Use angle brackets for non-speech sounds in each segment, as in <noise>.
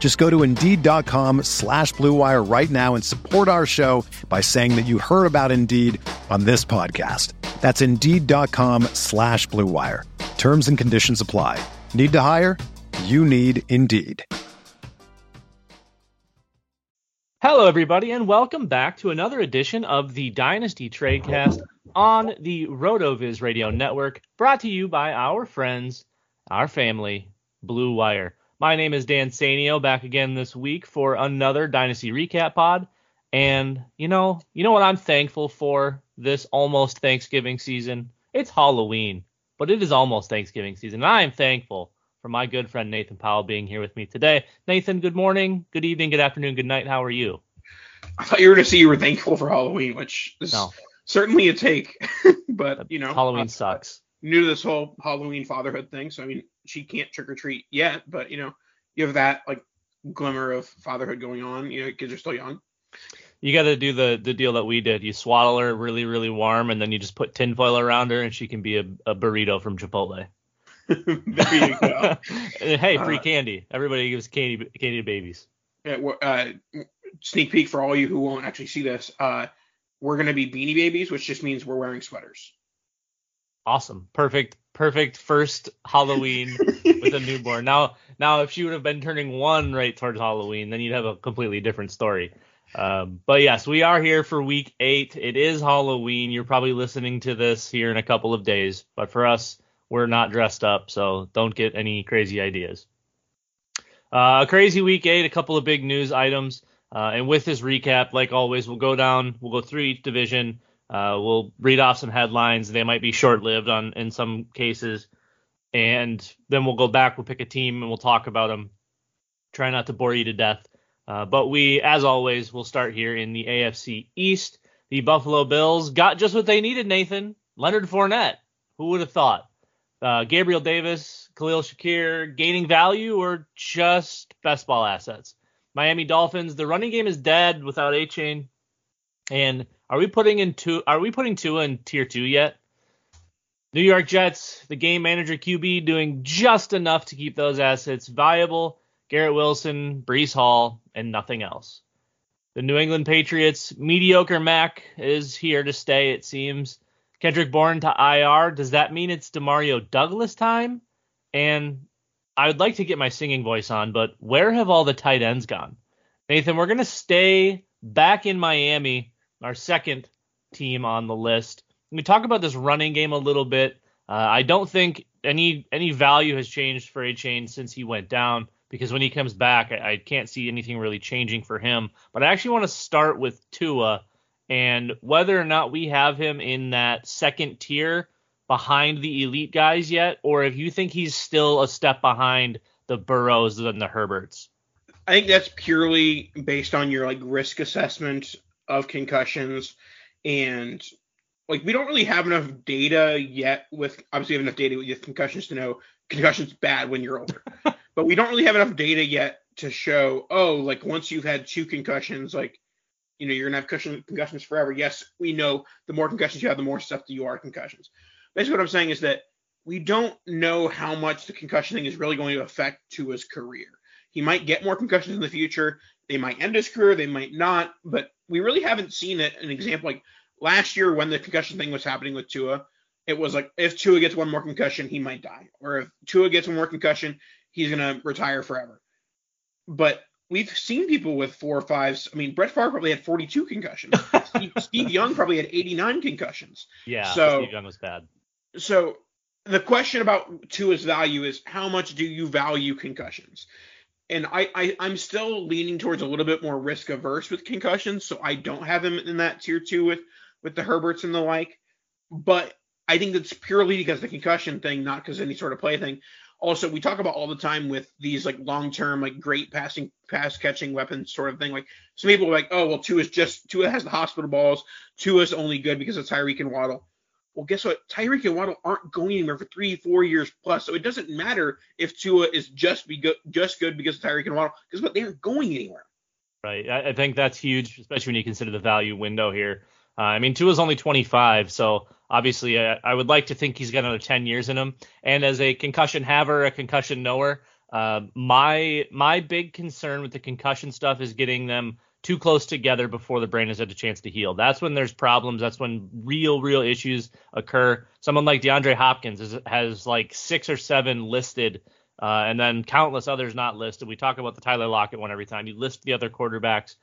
Just go to Indeed.com slash BlueWire right now and support our show by saying that you heard about Indeed on this podcast. That's Indeed.com slash BlueWire. Terms and conditions apply. Need to hire? You need Indeed. Hello, everybody, and welcome back to another edition of the Dynasty Tradecast on the RotoViz Radio Network, brought to you by our friends, our family, Blue Wire. My name is Dan Sainio, back again this week for another Dynasty Recap Pod. And you know, you know what I'm thankful for this almost Thanksgiving season? It's Halloween, but it is almost Thanksgiving season. And I am thankful for my good friend Nathan Powell being here with me today. Nathan, good morning, good evening, good afternoon, good night. How are you? I thought you were going to say you were thankful for Halloween, which is no. certainly a take. <laughs> but you know, Halloween uh, sucks. New to this whole Halloween fatherhood thing, so I mean, she can't trick or treat yet, but you know, you have that like glimmer of fatherhood going on. You know, kids are still young. You got to do the the deal that we did. You swaddle her really really warm, and then you just put tinfoil around her, and she can be a, a burrito from Chipotle. <laughs> there you go. <laughs> hey, free uh, candy. Everybody gives candy candy to babies. Yeah, uh, sneak peek for all you who won't actually see this. Uh, we're gonna be beanie babies, which just means we're wearing sweaters. Awesome, perfect, perfect first Halloween with a newborn. Now, now if she would have been turning one right towards Halloween, then you'd have a completely different story. Um, but yes, we are here for week eight. It is Halloween. You're probably listening to this here in a couple of days, but for us, we're not dressed up, so don't get any crazy ideas. Uh, crazy week eight, a couple of big news items. Uh, and with this recap, like always, we'll go down, we'll go through each division. Uh, we'll read off some headlines. They might be short-lived on in some cases, and then we'll go back. We'll pick a team and we'll talk about them. Try not to bore you to death. Uh, but we, as always, will start here in the AFC East. The Buffalo Bills got just what they needed. Nathan Leonard Fournette. Who would have thought? uh, Gabriel Davis, Khalil Shakir gaining value or just best ball assets? Miami Dolphins, the running game is dead without Achane. And are we putting in two are we putting Tua in tier two yet? New York Jets, the game manager QB doing just enough to keep those assets viable. Garrett Wilson, Breece Hall, and nothing else. The New England Patriots, mediocre Mac is here to stay, it seems. Kendrick Bourne to IR. Does that mean it's Demario Douglas time? And I would like to get my singing voice on, but where have all the tight ends gone? Nathan, we're going to stay back in Miami, our second team on the list. We talk about this running game a little bit. Uh, I don't think any any value has changed for Achane since he went down because when he comes back, I, I can't see anything really changing for him. But I actually want to start with Tua and whether or not we have him in that second tier behind the elite guys yet, or if you think he's still a step behind the Burrows and the Herberts. I think that's purely based on your like risk assessment of concussions and like we don't really have enough data yet with obviously we have enough data with concussions to know concussions bad when you're older. <laughs> but we don't really have enough data yet to show, oh, like once you've had two concussions, like you know, you're gonna have concussion, concussions forever. Yes, we know the more concussions you have, the more susceptible you are concussions. Basically, what I'm saying is that we don't know how much the concussion thing is really going to affect to his career. He might get more concussions in the future. They might end his career. They might not. But we really haven't seen it. An example like last year when the concussion thing was happening with Tua, it was like if Tua gets one more concussion, he might die, or if Tua gets one more concussion, he's gonna retire forever. But we've seen people with four or fives. I mean, Brett Favre probably had 42 concussions. <laughs> Steve, Steve, Young probably had 89 concussions. Yeah, so, Steve Young was bad. So the question about Tua's value is how much do you value concussions? And I, I I'm still leaning towards a little bit more risk averse with concussions, so I don't have him in that tier two with with the Herberts and the like. But I think that's purely because the concussion thing, not because any sort of play thing. Also, we talk about all the time with these like long term, like great passing, pass catching weapons sort of thing. Like some people are like, oh well, Tua is just Tua has the hospital balls. Tua is only good because of Tyreek and Waddle. Well, guess what? Tyreek and Waddle aren't going anywhere for three, four years plus. So it doesn't matter if Tua is just be good, just good because of Tyreek and Waddle. Because what they aren't going anywhere. Right. I, I, think that's huge, especially when you consider the value window here. Uh, I mean, Tua's only 25, so obviously I, uh, I, would like to think he's got another 10 years in him. And as a concussion haver, a concussion knower, uh, my my big concern with the concussion stuff is getting them too close together before the brain has had a chance to heal. That's when there's problems. That's when real, real issues occur. Someone like DeAndre Hopkins is, has like six or seven listed, uh, and then countless others not listed. We talk about the Tyler Lockett one every time. You list the other quarterbacks.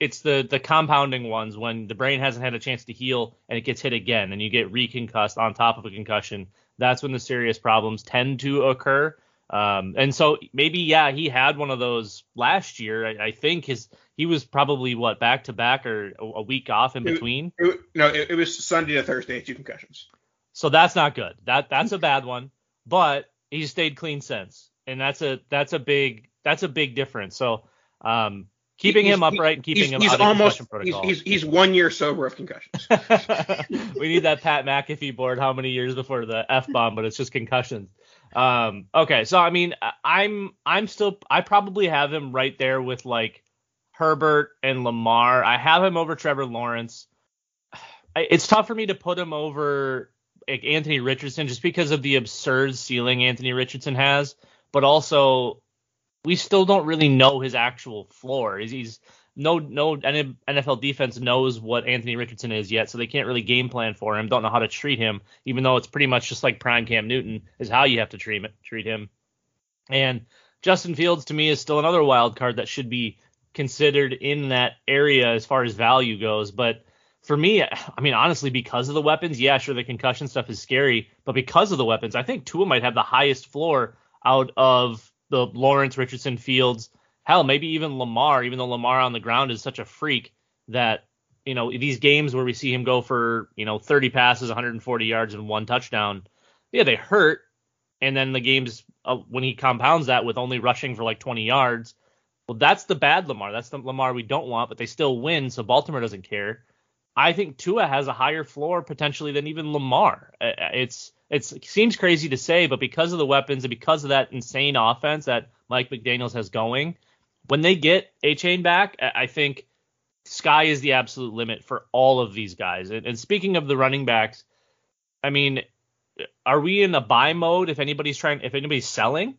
It's the the compounding ones when the brain hasn't had a chance to heal and it gets hit again, and you get reconcussed on top of a concussion. That's when the serious problems tend to occur. Um, and so maybe yeah, he had one of those last year. I, I think his he was probably what back to back or a, week off in it, between. It, no, it, it, was Sunday to Thursday, two concussions. So that's not good. That that's a bad one. But he stayed clean since, and that's a that's a big that's a big difference. So um, keeping he's, him upright and keeping him he's out almost, of concussion protocol. He's, he's, he's one year sober of concussions. <laughs> we need that Pat McAfee board. How many years before the f bomb? But it's just concussions. Um, okay, so I mean, I'm I'm still I probably have him right there with like Herbert and Lamar. I have him over Trevor Lawrence. It's tough for me to put him over like Anthony Richardson just because of the absurd ceiling Anthony Richardson has, but also we still don't really know his actual floor. He's, he's no no NFL defense knows what Anthony Richardson is yet, so they can't really game plan for him. Don't know how to treat him, even though it's pretty much just like prime Cam Newton is how you have to treat treat him. And Justin Fields to me is still another wild card that should be considered in that area as far as value goes. But for me, <laughs> I mean, honestly, because of the weapons, yeah, sure, the concussion stuff is scary, but because of the weapons, I think Tua might have the highest floor out of the Lawrence, Richardson, Fields, hell, maybe even Lamar, even though Lamar on the ground is such a freak that, you know, these games where we see him go for, you know, 30 passes, 140 yards, and one touchdown, yeah, they hurt. And then the games, uh, when he compounds that with only rushing for like 20 yards, well, that's the bad Lamar. That's the Lamar we don't want, but they still win, so Baltimore doesn't care. I think Tua has a higher floor potentially than even Lamar. Uh, uh, it's it's it seems crazy to say, but because of the weapons and because of that insane offense that Mike McDaniel's has going, when they get Achane back, I think sky is the absolute limit for all of these guys. And, and speaking of the running backs, I mean, are we in a buy mode if anybody's trying if anybody's selling?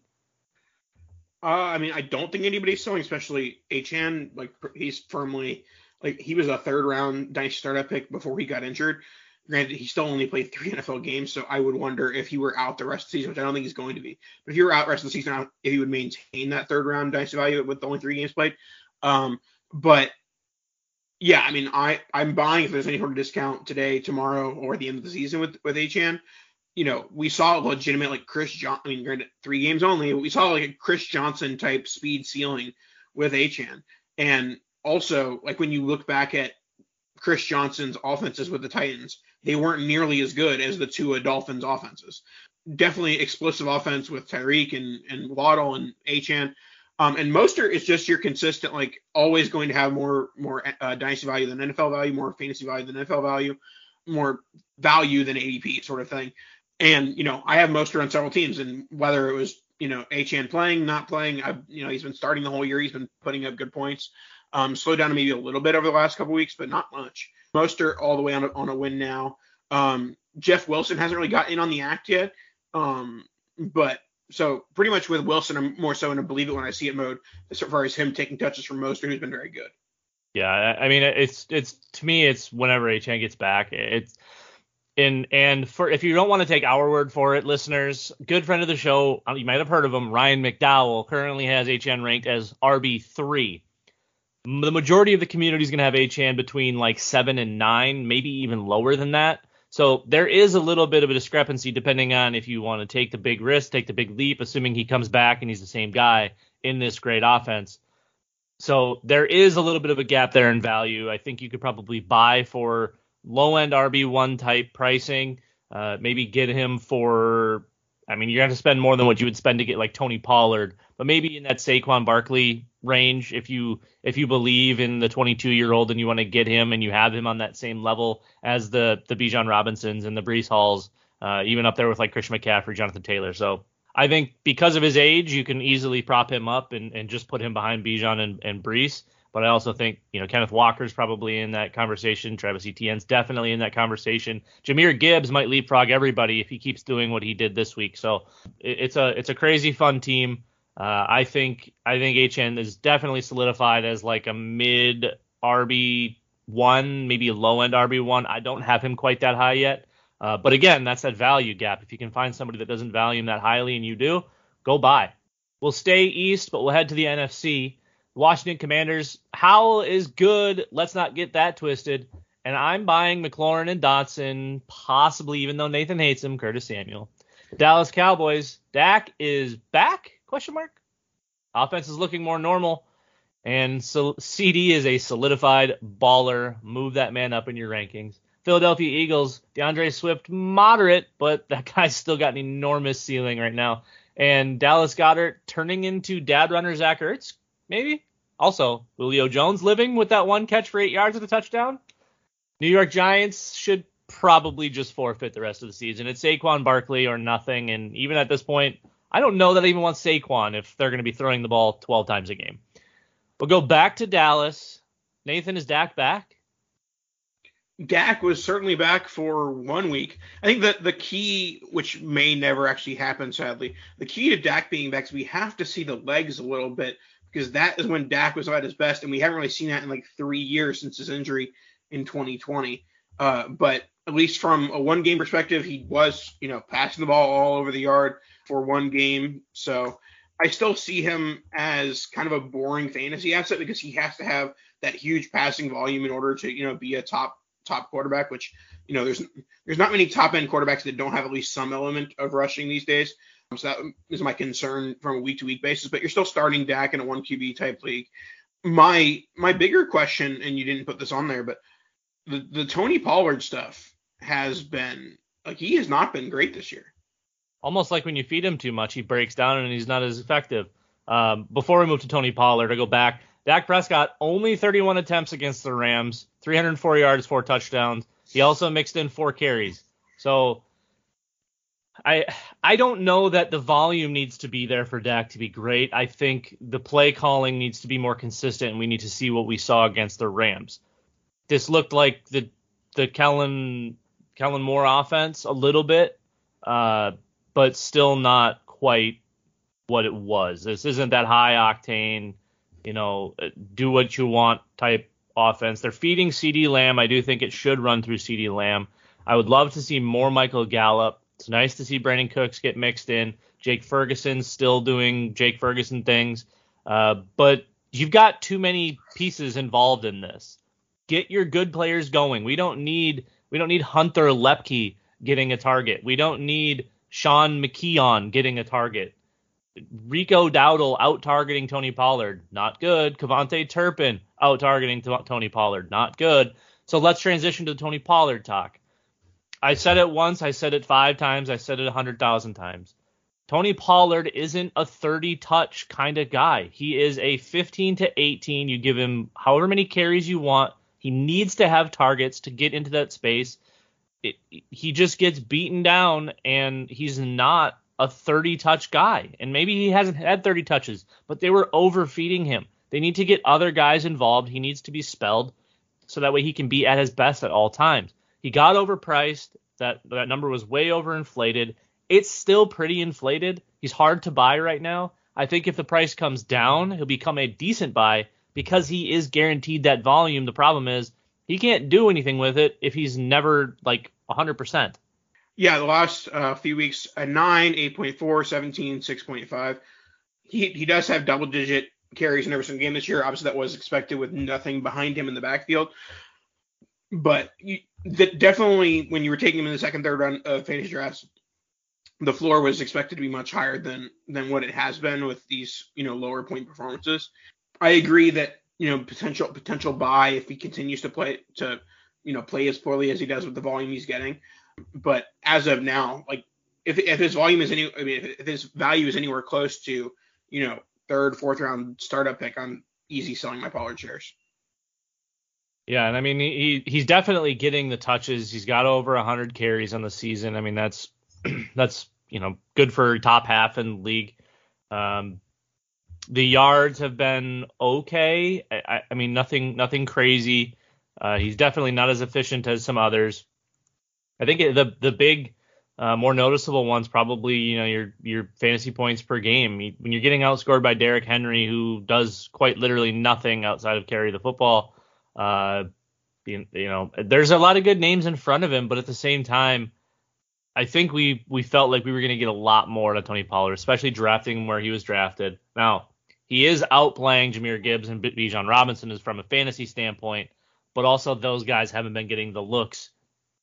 Uh, I mean, I don't think anybody's selling, especially Achane. Like he's firmly like he was a third round dynasty startup pick before he got injured. Granted, he still only played three <laughs> NFL games, so I would wonder if he were out the rest of the season, which I don't think he's going to be. But if he were out the rest of the season, if he would maintain that third round dynasty value with only three games played. Um, but yeah, I mean, I I'm buying if there's any sort of discount today, tomorrow, or at the end of the season with with Achane you know, we saw legitimate like Chris John. I mean, granted, three games only. We saw like a Chris Johnson type speed ceiling with Achane, and also like when you look back at Chris Johnson's offenses with the Titans, they weren't nearly as good as the two Dolphins offenses. Definitely explosive offense with Tyreek and and Waddle and Achane. Um, and Mostert is just your consistent, like always going to have more more uh, dynasty value than NFL value, more fantasy value than NFL value, more value than ADP sort of thing. And you know, I have Mostert on several teams, and whether it was you know Achane playing, not playing, I've you know he's been starting the whole year. He's been putting up good points. Um, slowed down maybe a little bit over the last couple weeks, but not much. Mostert all the way on a, on a win now. Um, Jeff Wilson hasn't really got in on the act yet. Um, but so pretty much with Wilson, I'm more so in a believe it when I see it mode as far as him taking touches from Mostert, who's been very good. Yeah, I mean, it's it's to me, it's whenever Achane gets back, it's And and for if you don't want to take our word for it, listeners, good friend of the show, you might have heard of him, Ryan McDowell, currently has Achane ranked as RB three. The majority of the community is going to have Achane between like seven and nine, maybe even lower than that. So there is a little bit of a discrepancy depending on if you want to take the big risk, take the big leap, assuming he comes back and he's the same guy in this great offense. So there is a little bit of a gap there in value. I think you could probably buy for low end RB1 type pricing. Uh, maybe get him for, I mean, you're going to spend more than what you would spend to get like Tony Pollard, but maybe in that Saquon Barkley range if you if you believe in the 22 year old and you want to get him and you have him on that same level as the the Bijan Robinsons and the Breece Halls, uh, even up there with like Christian McCaffrey, Jonathan Taylor. So I think because of his age, you can easily prop him up and, and just put him behind Bijan and, and Breece. But I also think, you know, Kenneth Walker's probably in that conversation. Travis Etienne's definitely in that conversation. Jahmyr Gibbs might leapfrog everybody if he keeps doing what he did this week. So it's a it's a crazy fun team. Uh, I think I think Achane is definitely solidified as like a mid RB one, maybe a low end RB one. I don't have him quite that high yet. Uh, but again, that's that value gap. If you can find somebody that doesn't value him that highly and you do, go buy. We'll stay east, but we'll head to the NFC. Washington Commanders. Howell is good. Let's not get that twisted. And I'm buying McLaurin and Dotson, possibly even though Nathan hates him, Curtis Samuel. Dallas Cowboys. Dak is back? Question mark. Offense is looking more normal. And so CeeDee is a solidified baller. Move that man up in your rankings. Philadelphia Eagles, D'Andre Swift, moderate, but that <laughs> guy's still got an enormous ceiling right now. And Dallas Goedert turning into dad runner Zach Ertz, maybe. Also, Julio Jones living with that one catch for eight yards of the touchdown. New York Giants should probably just forfeit the rest of the season. It's Saquon Barkley or nothing. And even at this point, I don't know that I even want Saquon if they're going to be throwing the ball 12 times a game. We'll go back to Dallas. Nathan, is Dak back? Dak was certainly back for one week. I think that the key, which may never actually happen, sadly, the key to Dak being back is we have to see the legs a little bit because that is when Dak was at his best, and we haven't really seen that in like three years since his injury in 2020. Uh, but at least from a one game perspective, he was, you know, passing the ball all over the yard for one game. So I still see him as kind of a boring fantasy asset because he has to have that huge passing volume in order to, you know, be a top top quarterback, which you know there's there's not many top end quarterbacks that don't have at least some element of rushing these days. Um, So that is my concern from a week to week basis. But you're still starting Dak in a one QB type league. My my bigger question, and you didn't put this on there, but the the Tony Pollard stuff has been like he has not been great this year. Almost like when you feed him too much, he breaks down and he's not as effective. Um, before we move to Tony Pollard, I go back. Dak Prescott only 31 attempts against the Rams, 304 yards, four touchdowns. He also mixed in four carries. So I I don't know that the volume needs to be there for Dak to be great. I think the play calling needs to be more consistent, and we need to see what we saw against the Rams. This looked like the the Kellen Kellen Moore offense a little bit, uh, but still not quite what it was. This isn't that high octane you know, do what you want type offense. They're feeding CeeDee Lamb. I do think it should run through CeeDee Lamb. I would love to see more Michael Gallup. It's nice to see Brandin Cooks get mixed in. Jake Ferguson still doing Jake Ferguson things. Uh, but you've got too many pieces involved in this. Get your good players going. We don't need we don't need Hunter Luepke getting a target. We don't need Sean McKeon getting a target. Rico Dowdle out targeting Tony Pollard, not good. KaVontae Turpin out targeting Tony Pollard, not good. So let's transition to the Tony Pollard talk. I said it once, I said it five times, I said it a hundred thousand times. Tony Pollard isn't a 30 touch kind of guy. He is a 15 to 18. You give him however many carries you want. He needs to have targets to get into that space. It, he just gets beaten down, and he's not a 30 touch guy. And maybe he hasn't had 30 touches, but they were overfeeding him. They need to get other guys involved. He needs to be spelled so that way he can be at his best at all times. He got overpriced. That that number was way overinflated. It's still pretty inflated. He's hard to buy right now. I think if the price comes down, he'll become a decent buy because he is guaranteed that volume. The problem is he can't do anything with it if he's never like 100%. Yeah, the last uh, few weeks, a 9, 8.4, 17, 6.5. He, he does have double digit carries in every single game this year. Obviously, that was expected with nothing behind him in the backfield. But you, definitely, when you were taking him in the second, third round of fantasy drafts, the floor was expected to be much higher than than what it has been with these you know lower point performances. I agree that you know potential potential buy if he continues to play to you know play as poorly as he does with the volume he's getting. But as of now, like if if his volume is any, I mean if his value is anywhere close to you know third, fourth round startup pick, I'm easy selling my Pollard shares. Yeah, and I mean he he's definitely getting the touches. He's got over 100 carries on the season. I mean that's <clears throat> that's you know good for top half in league. Um, the yards have been okay. I, I mean nothing nothing crazy. Uh, he's definitely not as efficient as some others. I think the the big uh, more noticeable ones probably you know your your fantasy points per game when you're getting outscored by Derrick Henry who does quite literally nothing outside of carry the football. Uh, you, you know there's a lot of good names in front of him, but at the same time I think we we felt like we were going to get a lot more out of Tony Pollard, especially drafting him where he was drafted. Now he is outplaying Jahmyr Gibbs and Bijan Robinson is from a fantasy standpoint, but also those guys haven't been getting the looks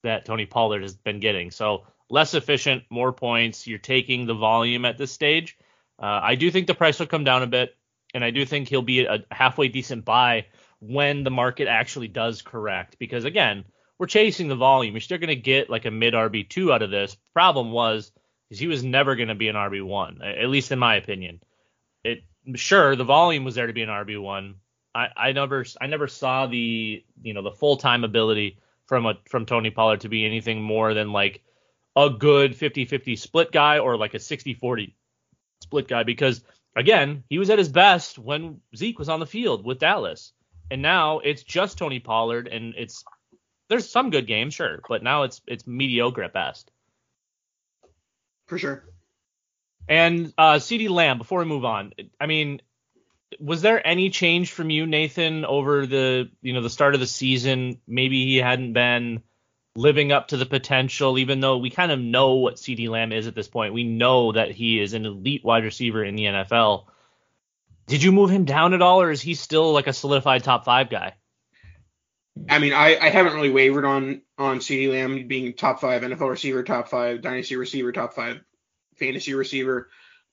that Tony Pollard has been getting. So less efficient, more points. You're taking the volume at this stage. Uh, I do think the price will come down a bit, and I do think he'll be a halfway decent buy when the market actually does correct. Because again, we're chasing the volume. You're still going to get like a mid RB two out of this. Problem was is he was never going to be an RB one, at least in my opinion. It sure the volume was there to be an RB one. I, I never I never saw the you know the full time ability from a from Tony Pollard to be anything more than like a good 50-50 split guy or like a 60-40 split guy because again he was at his best when Zeke was on the field with Dallas and now it's just Tony Pollard and it's there's some good games, sure, but now it's it's mediocre at best. For sure. And uh, CeeDee Lamb, before we move on, I mean, was there any change from you, Nathan, over the you know the start of the season? Maybe he hadn't been living up to the potential, even though we kind of know what CeeDee Lamb is at this point. We know that he is an elite wide receiver in the NFL. Did you move him down at all, or is he still like a solidified top five guy? I mean, I, I haven't really wavered on on CeeDee Lamb being top five NFL receiver, top five dynasty receiver, top five fantasy receiver.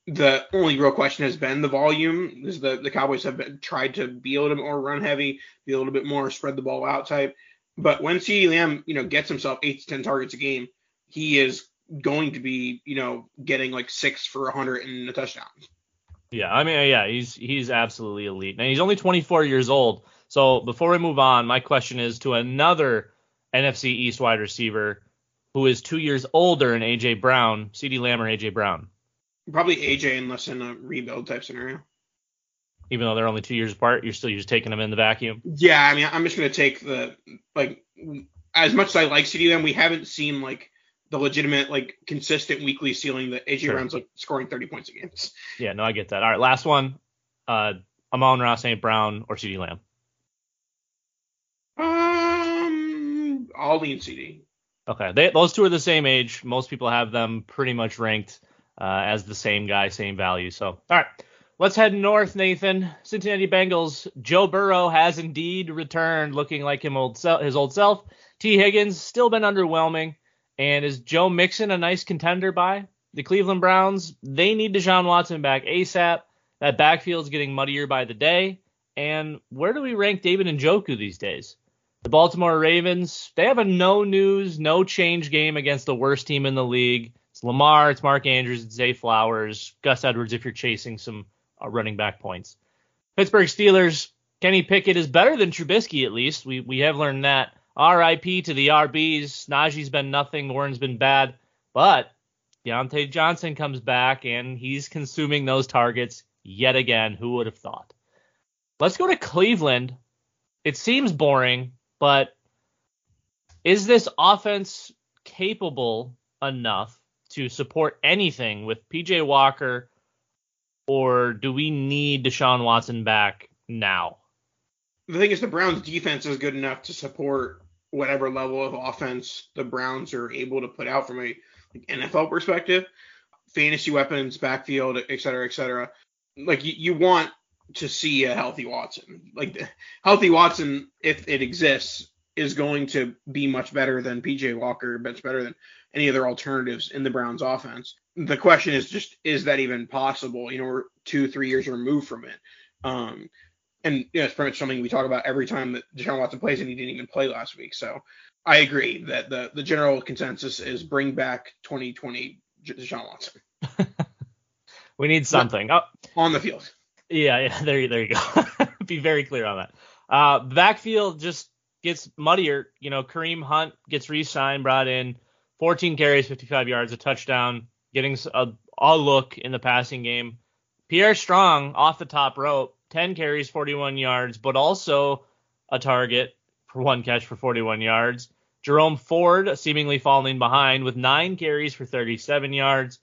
The only real question has been the volume, is the the Cowboys have been, tried to be a little bit more run heavy, be a little bit more spread the ball out type. But when CeeDee Lamb, you know, gets himself eight to ten targets a game, he is going to be, you know, getting like six for a hundred in a touchdown. Yeah, I mean, yeah, he's he's absolutely elite, and he's only 24 years old. So before we move on, my question is to another NFC East wide receiver who is two years older than AJ Brown, CeeDee Lamb or AJ Brown. Probably AJ unless in a rebuild type scenario. Even though they're only two years apart, you're still just taking them in the vacuum. Yeah, I mean, I'm just gonna take the like as much as I like CeeDee Lamb, we haven't seen like the legitimate like consistent weekly ceiling that AJ sure. Brown's like scoring 30 points a game. <laughs> Yeah, no, I get that. All right, last one. Uh, Amon-Ra St. Brown or CeeDee Lamb. I'll lean CeeDee. Okay, they, those two are the same age. Most people have them pretty much ranked uh, as the same guy, same value. So, all right, let's head north, Nathan. Cincinnati Bengals. Joe Burrow has indeed returned, looking like him old his old self. Tee Higgins still been underwhelming, and is Joe Mixon a nice contender buy the Cleveland Browns? They need Deshaun Watson back ASAP. That backfield's getting muddier by the day. And where do we rank David Njoku these days? The Baltimore Ravens, they have a no news, no change game against the worst team in the league. It's Lamar, it's Mark Andrews, it's Zay Flowers, Gus Edwards if you're chasing some uh, running back points. Pittsburgh Steelers, Kenny Pickett is better than Trubisky at least. We we have learned that. RIP to the RBs. Najee's been nothing, Warren's been bad, but Diontae Johnson comes back and he's consuming those targets yet again. Who would have thought? Let's go to Cleveland. It seems boring, but is this offense capable enough to support anything with PJ Walker, or do we need Deshaun Watson back now? The thing is, the Browns' defense is good enough to support whatever level of offense the Browns are able to put out from a like, NFL perspective, fantasy weapons, backfield, et cetera, et cetera. Like you, you want to see a healthy Watson. Like healthy Watson, if it exists, is going to be much better than PJ Walker, much better than any other alternatives in the Browns offense. The question is just, is that even possible? You know, we're two, three years removed from it. Um, and you know, it's pretty much something we talk about every time that Deshaun Watson plays, and he didn't even play last week. So I agree that the the general consensus is bring back 2020 Deshaun Watson. <laughs> we need something oh. on the field. Yeah, yeah, there, you there you go. <laughs> Be very clear on that. Uh, backfield just gets muddier. You know, Kareem Hunt gets re-signed, brought in, 14 carries, 55 yards, a touchdown, getting a, a look in the passing game. Pierre Strong off the top rope, 10 carries, 41 yards, but also a target for one catch for 41 yards. Jerome Ford seemingly falling behind with nine carries for 37 yards.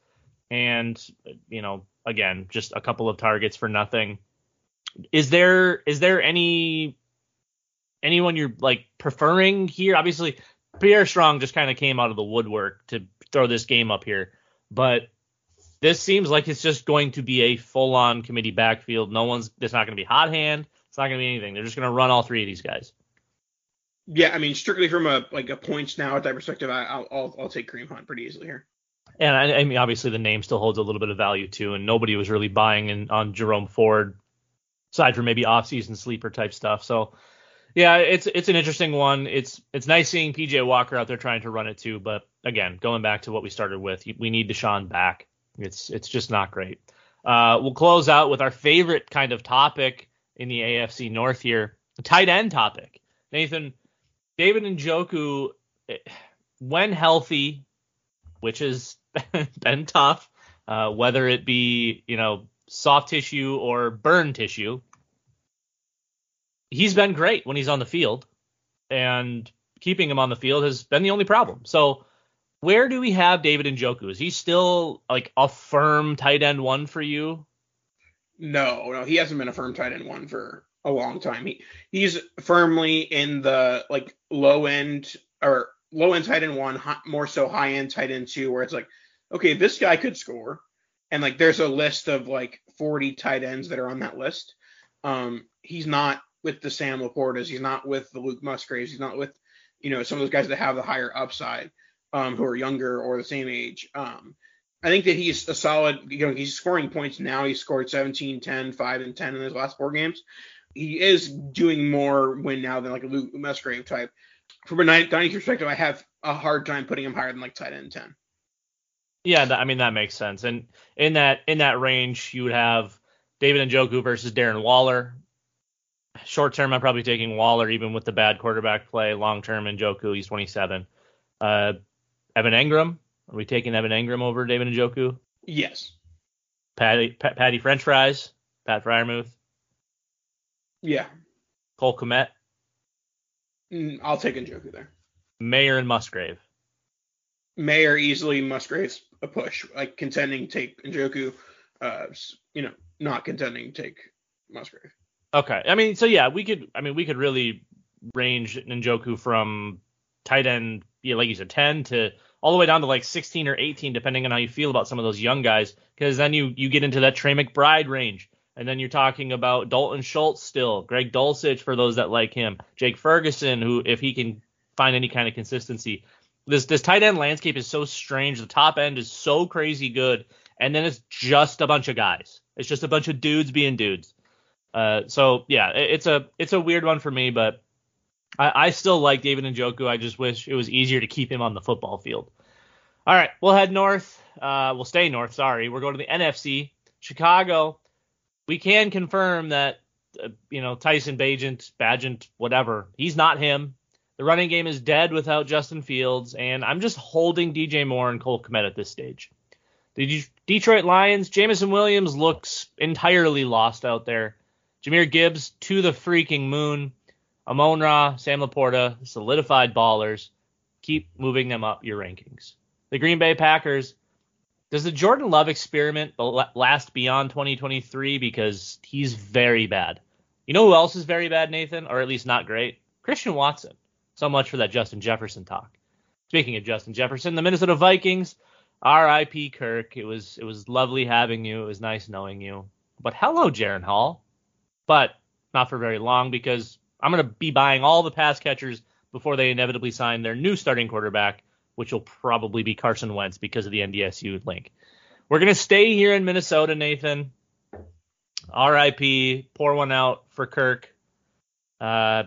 And, you know, again, just a couple of targets for nothing. Is there is there any anyone you're like preferring here? Obviously, Pierre Strong just kind of came out of the woodwork to throw this game up here, but this seems like it's just going to be a full on committee backfield. No one's it's not going to be hot hand. It's not going to be anything. They're just going to run all three of these guys. Yeah, I mean, strictly from a like a points now at that perspective, I, will I'll I'll take Kareem Hunt pretty easily here. And I, I, mean, obviously the name still holds a little bit of value too, and nobody was really buying in on Jerome Ford, aside from maybe off-season sleeper type stuff. So, yeah, it's it's an interesting one. It's it's nice seeing PJ Walker out there trying to run it too, but again, going back to what we started with, we need Deshaun back. It's it's just not great. Uh, we'll close out with our favorite kind of topic in the AFC North here, tight end topic. Nathan, David Njoku, when healthy, which has <laughs> been tough, uh, whether it be you know soft tissue or burn tissue. He's been great when he's on the field, and keeping him on the field has been the only problem. So, where do we have David Njoku? Is he still like a firm tight end one for you? No, no, he hasn't been a firm tight end one for a long time. He he's firmly in the like low end or low end tight end one, high, more so high end tight end two, where it's like, okay, this guy could score, and like there's a list of like 40 tight ends that are on that list. Um, he's not with the Sam LaPortas, he's not with the Luke Musgraves, he's not with you know some of those guys that have the higher upside, um, who are younger or the same age. Um, I think that he's a solid, you know, he's scoring points now. He scored 17, 10, 5, and 10 in his last four games. He is doing more win now than like a Luke Musgrave type from a Dynasty perspective, I have a hard time putting him higher than like tight end ten. Yeah, I mean that makes sense. And in that in that range, you would have David and Njoku versus Darren Waller. Short term, I'm probably taking Waller, even with the bad quarterback play. Long term, Njoku, he's 27. Uh, Evan Engram, are we taking Evan Engram over David Njoku? Yes. Patty, Pat, Patty French fries, Pat Freiermuth. Yeah. Cole Kmet. Mm, I'll take Njoku there. Mayer and Musgrave. Mayer easily, Musgrave's a push. Like contending take Njoku, uh, you know, not contending take Musgrave. Okay, I mean, so yeah, we could, I mean, we could really range Njoku from tight end, yeah, like you said, 10 to all the way down to like 16 or 18, depending on how you feel about some of those young guys, because then you you get into that Trey McBride range. And then you're talking about Dalton Schultz still, Greg Dulcich for those that like him, Jake Ferguson, who if he can find any kind of consistency. This this tight end landscape is so strange. The top end is so crazy good, and then it's just a bunch of guys. It's just a bunch of dudes being dudes. Uh, so yeah, it's a it's a weird one for me, but I, I still like David Njoku. I just wish it was easier to keep him on the football field. All right, we'll head north. Uh, we'll stay north. Sorry, we're going to the NFC. Chicago we can confirm that uh, you know Tyson Bagent, Bagent, whatever, he's not him. The running game is dead without Justin Fields, and I'm just holding DJ Moore and Cole Kmet at this stage. The Detroit Lions, Jameson Williams looks entirely lost out there. Jahmyr Gibbs to the freaking moon. Amon Ra, Sam LaPorta, solidified ballers. Keep moving them up your rankings. The Green Bay Packers, does the Jordan Love experiment last beyond 2023? Because he's very bad. You know who else is very bad, Nathan, or at least not great? Christian Watson. So much for that Justin Jefferson talk. Speaking of Justin Jefferson, the Minnesota Vikings, R.I.P. Kirk. It was it was lovely having you. It was nice knowing you. But hello, Jaren Hall. But not for very long because I'm going to be buying all the pass catchers before they inevitably sign their new starting quarterback, which will probably be Carson Wentz because of the NDSU link. We're going to stay here in Minnesota, Nathan. RIP, pour one out for Kirk. Uh,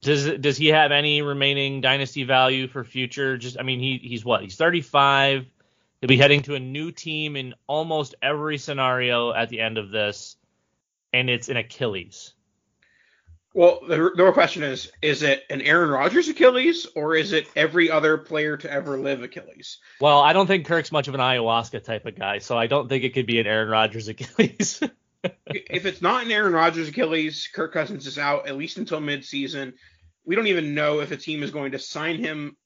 does does he have any remaining dynasty value for future? Just I mean he he's what he's 35. He'll be heading to a new team in almost every scenario at the end of this, and it's an Achilles. Well, the, the real question is: Is it an Aaron Rodgers Achilles, or is it every other player to ever live Achilles? Well, I don't think Kirk's much of an ayahuasca type of guy, so I don't think it could be an Aaron Rodgers Achilles. <laughs> if it's not an Aaron Rodgers Achilles, Kirk Cousins is out at least until midseason. We don't even know if a team is going to sign him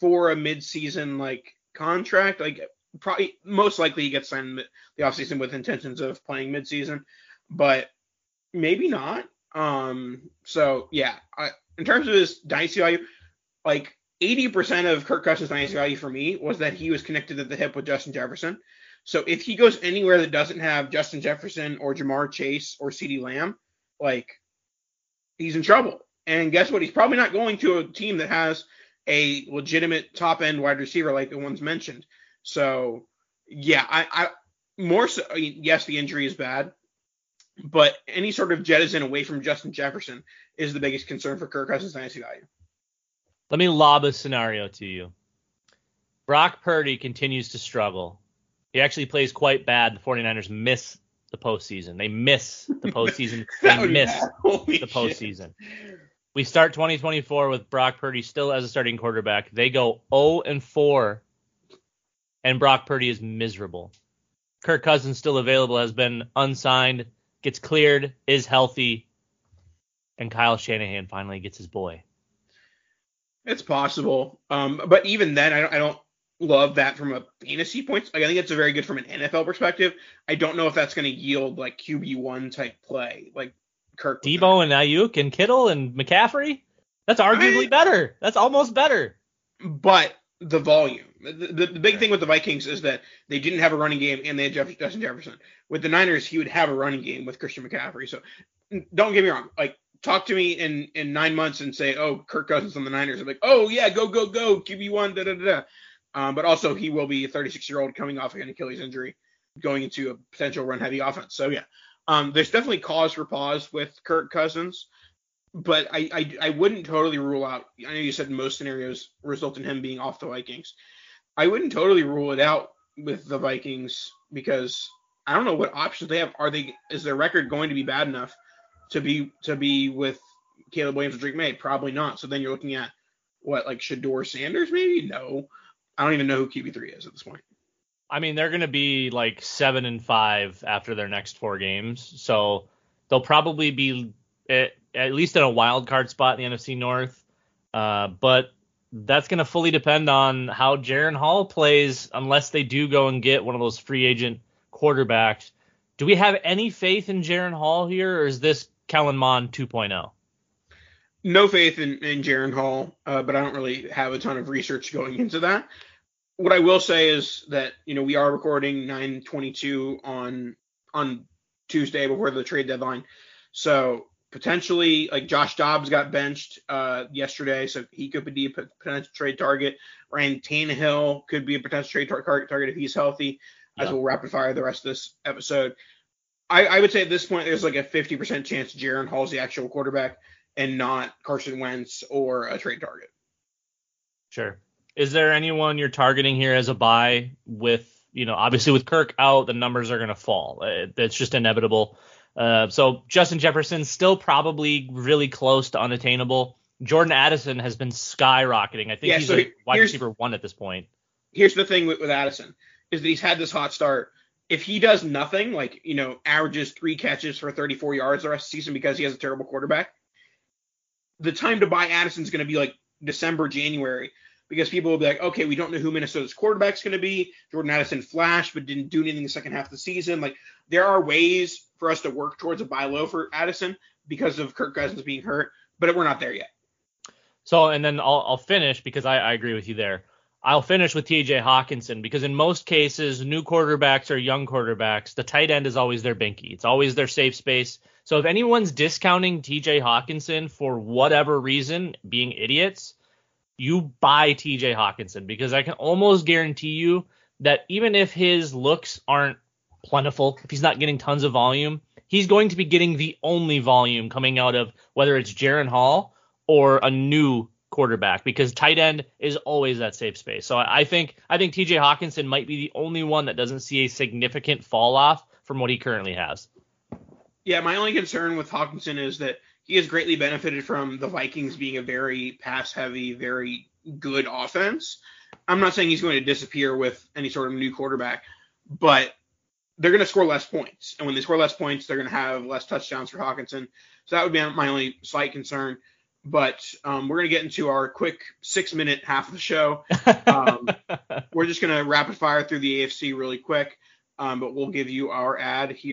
for a midseason like contract. Like probably most likely he gets signed the offseason with intentions of playing midseason, but maybe not. Um, so yeah, I, in terms of his dynasty value, like 80% of Kirk Cousins' dynasty value for me was that he was connected at the hip with Justin Jefferson. So if he goes anywhere that doesn't have Justin Jefferson or Ja'Marr Chase or CeeDee Lamb, like he's in trouble. And guess what? He's probably not going to a team that has a legitimate top end wide receiver like the ones mentioned. So yeah, I, I more so yes, the injury is bad, but any sort of jettison away from Justin Jefferson is the biggest concern for Kirk Cousins' dynasty value. Let me lob a scenario to you. Brock Purdy continues to struggle. He actually plays quite bad. The 49ers miss the postseason. They miss the <laughs> postseason. they miss <laughs> the postseason. Shit. We start 2024 with Brock Purdy still as a starting quarterback. They go 0 and 4, and Brock Purdy is miserable. Kirk Cousins still available, has been unsigned, gets cleared, is healthy, and Kyle Shanahan finally gets his boy. It's possible, um, but even then, I don't, I don't love that from a fantasy point. Like, I think it's a very good from an NFL perspective. I don't know if that's going to yield like QB one type play, like Kirk. Deebo and Aiyuk and Kittle and McCaffrey. That's arguably I, better. That's almost better. But the volume. The, the, the, big thing with the Vikings is that they didn't have a running game and they had Jeff, Justin Jefferson. With the Niners, he would have a running game with Christian McCaffrey. So don't get me wrong. Like talk to me in in nine months and say, oh, Kirk Cousins on the Niners. I'm like, oh yeah, go go go, QB one, da da da. Um, but also he will be a 36 year old coming off an Achilles injury, going into a potential run heavy offense. So yeah, um, there's definitely cause for pause with Kirk Cousins, but I, I I wouldn't totally rule out. I know you said most scenarios result in him being off the Vikings. I wouldn't totally rule it out with the Vikings because I don't know what options they have. Are they is their record going to be bad enough to be to be with Caleb Williams or Drake Maye? Probably not. So then you're looking at what like Shedeur Sanders maybe? No. I don't even know who QB three is at this point. I mean, they're going to be like seven and five after their next four games, so they'll probably be at, at least in a wild card spot in the NFC North. Uh, but that's going to fully depend on how Jaren Hall plays, unless they do go and get one of those free agent quarterbacks. Do we have any faith in Jaren Hall here, or is this Kellen Mond 2.0? no faith in, in Jaren Hall, uh, but I don't really have a ton of research going into that. What I will say is that you know we are recording 9:22 on on Tuesday before the trade deadline, so potentially like Josh Dobbs got benched uh, yesterday, so he could be a potential trade target. Ryan Tannehill could be a potential trade tar- target if he's healthy. As we'll rapid fire the rest of this episode. I, I would say at this point there's like a 50% chance Jaren Hall's the actual quarterback and not Carson Wentz or a trade target. Sure. Is there anyone you're targeting here as a buy with, you know, obviously with Kirk out, the numbers are going to fall. It's just inevitable. Uh, so Justin Jefferson still probably really close to unattainable. Jordan Addison has been skyrocketing. I think yeah, he's so a wide receiver one at this point. Here's the thing with, with Addison is that he's had this hot start. If he does nothing, like you know, averages three catches for 34 yards the rest of the season because he has a terrible quarterback, the time to buy Addison is going to be like December, January, because people will be like, okay, we don't know who Minnesota's quarterback's going to be. Jordan Addison flashed, but didn't do anything the second half of the season. Like, there are ways for us to work towards a buy low for Addison because of Kirk Cousins being hurt, but we're not there yet. So and then I'll I'll finish because I, I agree with you there. I'll finish with TJ Hockenson because in most cases, new quarterbacks or young quarterbacks, the tight end is always their binky. It's always their safe space. So if anyone's discounting TJ Hockenson for whatever reason, being idiots, you buy TJ Hockenson because I can almost guarantee you that even if his looks aren't plentiful, if he's not getting tons of volume, he's going to be getting the only volume coming out of whether it's Jaren Hall or a new quarterback because tight end is always that safe space. So I think I think TJ Hockenson might be the only one that doesn't see a significant fall off from what he currently has. Yeah, my only concern with Hockenson is that he has greatly benefited from the Vikings being a very pass heavy, very good offense. I'm not saying he's going to disappear with any sort of new quarterback, but they're going to score less points. And when they score less points, they're going to have less touchdowns for Hockenson. So that would be my only slight concern. But um, we're going to get into our quick six minute half of the show. Um, <laughs> we're just going to rapid fire through the AFC really quick, um, but we'll give you our ad here.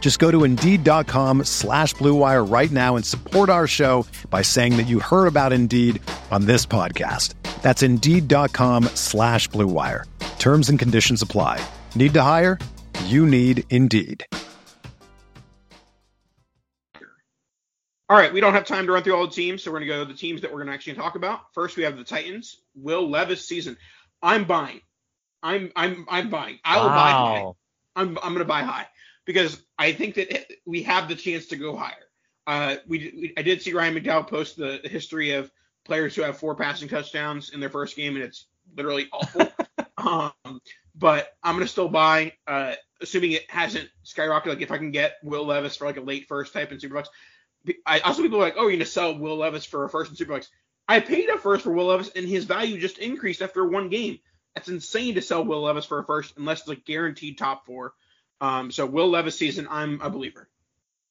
Just go to Indeed.com slash BlueWire right now and support our show by saying that you heard about Indeed on this podcast. That's Indeed.com slash BlueWire. Terms and conditions apply. Need to hire? You need Indeed. All right, we don't have time to run through all the teams, so we're going to go to the teams that we're going to actually talk about. First, we have the Titans. Will Levis season. I'm buying. I'm I'm I'm buying. I will wow. buy high. I'm I'm going to buy high because I think that we have the chance to go higher. Uh, we, we I did see Ryan McDowell post the, history of players who have four passing touchdowns in their first game, and it's literally awful. <laughs> um, but I'm gonna still buy, uh, assuming it hasn't skyrocketed. Like if I can get Will Levis for like a late first type in Superflex, I also people are like, oh, you're gonna sell Will Levis for a first in Superflex. I paid a first for Will Levis, and his value just increased after one game. That's insane to sell Will Levis for a first unless it's a guaranteed top four. Um, so Will Levis season, I'm a believer.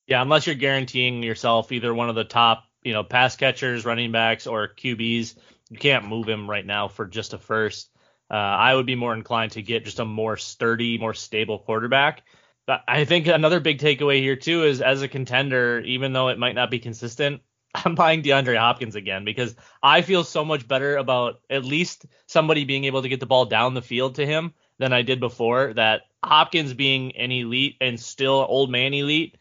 Yeah, unless you're guaranteeing yourself either one of the top, you know, pass catchers, running backs, or QBs, you can't move him right now for just a first. Uh, I would be more inclined to get just a more sturdy, more stable quarterback. But I think another big takeaway here too is as a contender, even though it might not be consistent, <laughs> I'm buying DeAndre Hopkins again because I feel so much better about at least somebody being able to get the ball down the field to him than I did before. That Hopkins being an elite and still old man elite,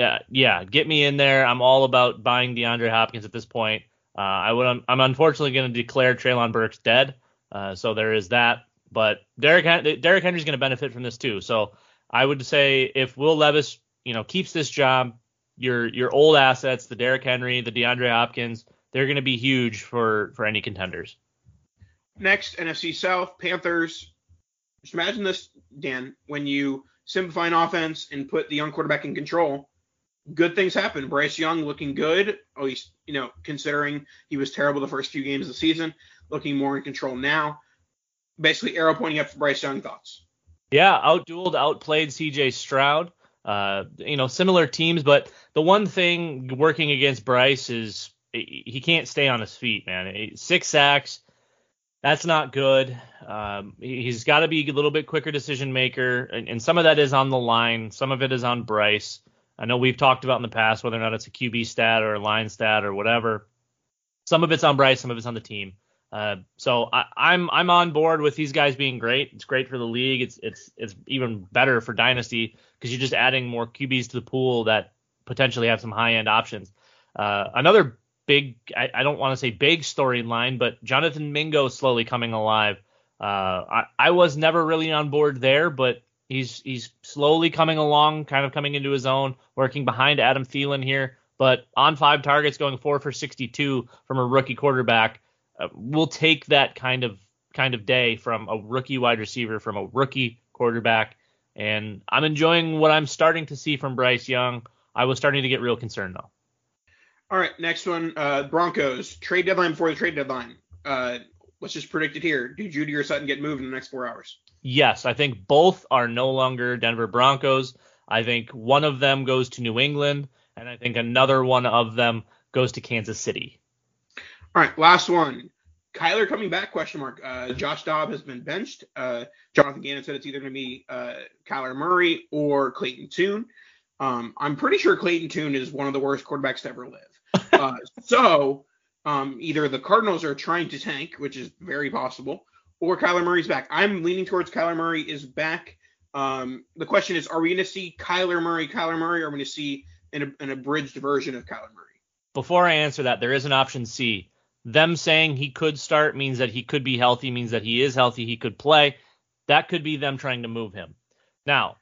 uh, yeah, get me in there. I'm all about buying DeAndre Hopkins at this point. Uh, I would, I'm, unfortunately going to declare Treylon Burks dead, uh, so there is that. But Derek Derrick Henry's going to benefit from this too. So I would say if Will Levis, you know, keeps this job, your your old assets, the Derrick Henry, the DeAndre Hopkins, they're going to be huge for for any contenders. Next, NFC South Panthers. Just imagine this, Dan, when you simplify an offense and put the young quarterback in control, good things happen. Bryce Young looking good. Oh, he's you know considering he was terrible the first few games of the season, looking more in control now. Basically, arrow pointing up for Bryce Young. Thoughts? Yeah, outdueled, outplayed CJ Stroud. Uh, you know, similar teams, but the one thing working against Bryce is he can't stay on his feet, man. Six sacks, that's not good. Um, he's got to be a little bit quicker decision maker, and, and, some of that is on the line. Some of it is on Bryce. I know we've talked about in the past whether or not it's a QB stat or a line stat or whatever. Some of it's on Bryce, some of it's on the team. Uh, so I, am I'm, I'm on board with these guys being great. It's great for the league. It's it's it's even better for dynasty because you're just adding more QBs to the pool that potentially have some high end options. Uh, another big I, I don't want to say big storyline, but Jonathan Mingo slowly coming alive. Uh, I, I was never really on board there, but He's he's slowly coming along, kind of coming into his own, working behind Adam Thielen here. But on five targets, going four for 62 from a rookie quarterback, uh, we'll take that kind of kind of day from a rookie wide receiver, from a rookie quarterback. And I'm enjoying what I'm starting to see from Bryce Young. I was starting to get real concerned though. All right, next one. Uh, Broncos trade deadline before the trade deadline. Uh, let's just predict it here. Do Jeudy or Sutton get moved in the next four hours? Yes, I think both are no longer Denver Broncos. I think one of them goes to New England, and I think another one of them goes to Kansas City. All right, last one. Kyler coming back? Question mark. Uh, Josh Dobbs has been benched. Uh, Jonathan Gannon said it's either going to be uh, Kyler Murray or Clayton Tune. Um, I'm pretty sure Clayton Tune is one of the worst quarterbacks to ever live. Uh, so um, either the Cardinals are trying to tank, which is very possible, or Kyler Murray's back. I'm leaning towards Kyler Murray is back. Um, the question is, are we going to see Kyler Murray, Kyler Murray, or are we going to see an, an abridged version of Kyler Murray? Before I answer that, there is an option C. Them saying he could start means that he could be healthy, means that he is healthy, he could play. That could be them trying to move him. Now,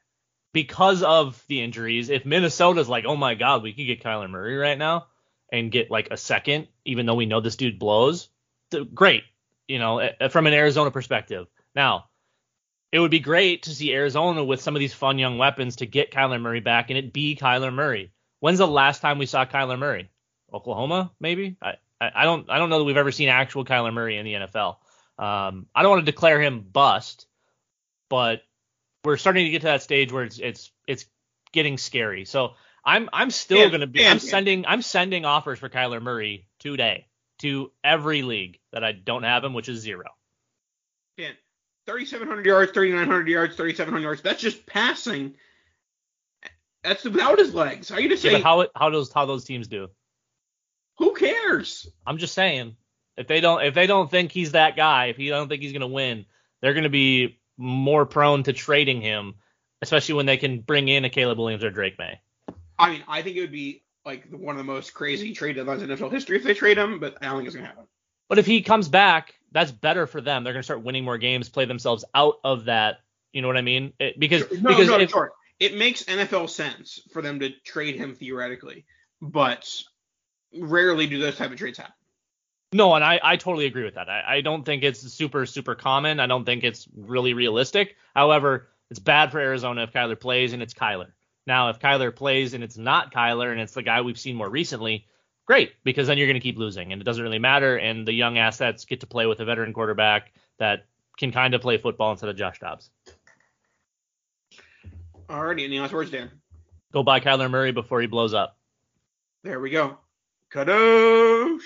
because of the injuries, if Minnesota's like, oh my God, we could get Kyler Murray right now and get like a second, even though we know this dude blows, great, you know, from an Arizona perspective. Now, it would be great to see Arizona with some of these fun young weapons to get Kyler Murray back and it be Kyler Murray. When's the last time we saw Kyler Murray? Oklahoma, maybe? I, I, don't I don't know that we've ever seen actual Kyler Murray in the NFL. Um, I don't want to declare him bust, but we're starting to get to that stage where it's it's it's getting scary. So I'm I'm still yeah, to be I'm sending I'm sending offers for Kyler Murray today to every league that I don't have him, which is zero. Yeah, 3,700 yards, 3,900 yards, 3,700 yards. That's just passing. That's without his legs. How are you say? Yeah, how how does how those teams do? Who cares? I'm just saying. If they don't if they don't think he's that guy, if he don't think he's gonna win, they're gonna be more prone to trading him, especially when they can bring in a Caleb Williams or Drake Maye. I mean, I think it would be like one of the most crazy trade deadlines in NFL history if they trade him, but I don't think it's gonna happen. But if he comes back, that's better for them. They're gonna start winning more games, play themselves out of that. You know what I mean? It, because no, because no, if, sure. it makes NFL sense for them to trade him theoretically, but rarely do those type of trades happen. No, and I, I totally agree with that. I, I don't think it's super, super common. I don't think it's really realistic. However, it's bad for Arizona if Kyler plays and it's Kyler. Now, if Kyler plays and it's not Kyler and it's the guy we've seen more recently, great, because then you're going to keep losing and it doesn't really matter. And the young assets get to play with a veteran quarterback that can kind of play football instead of Josh Dobbs. Alrighty, any last words, Dan? Go buy Kyler Murray before he blows up. There we go. Kadosh.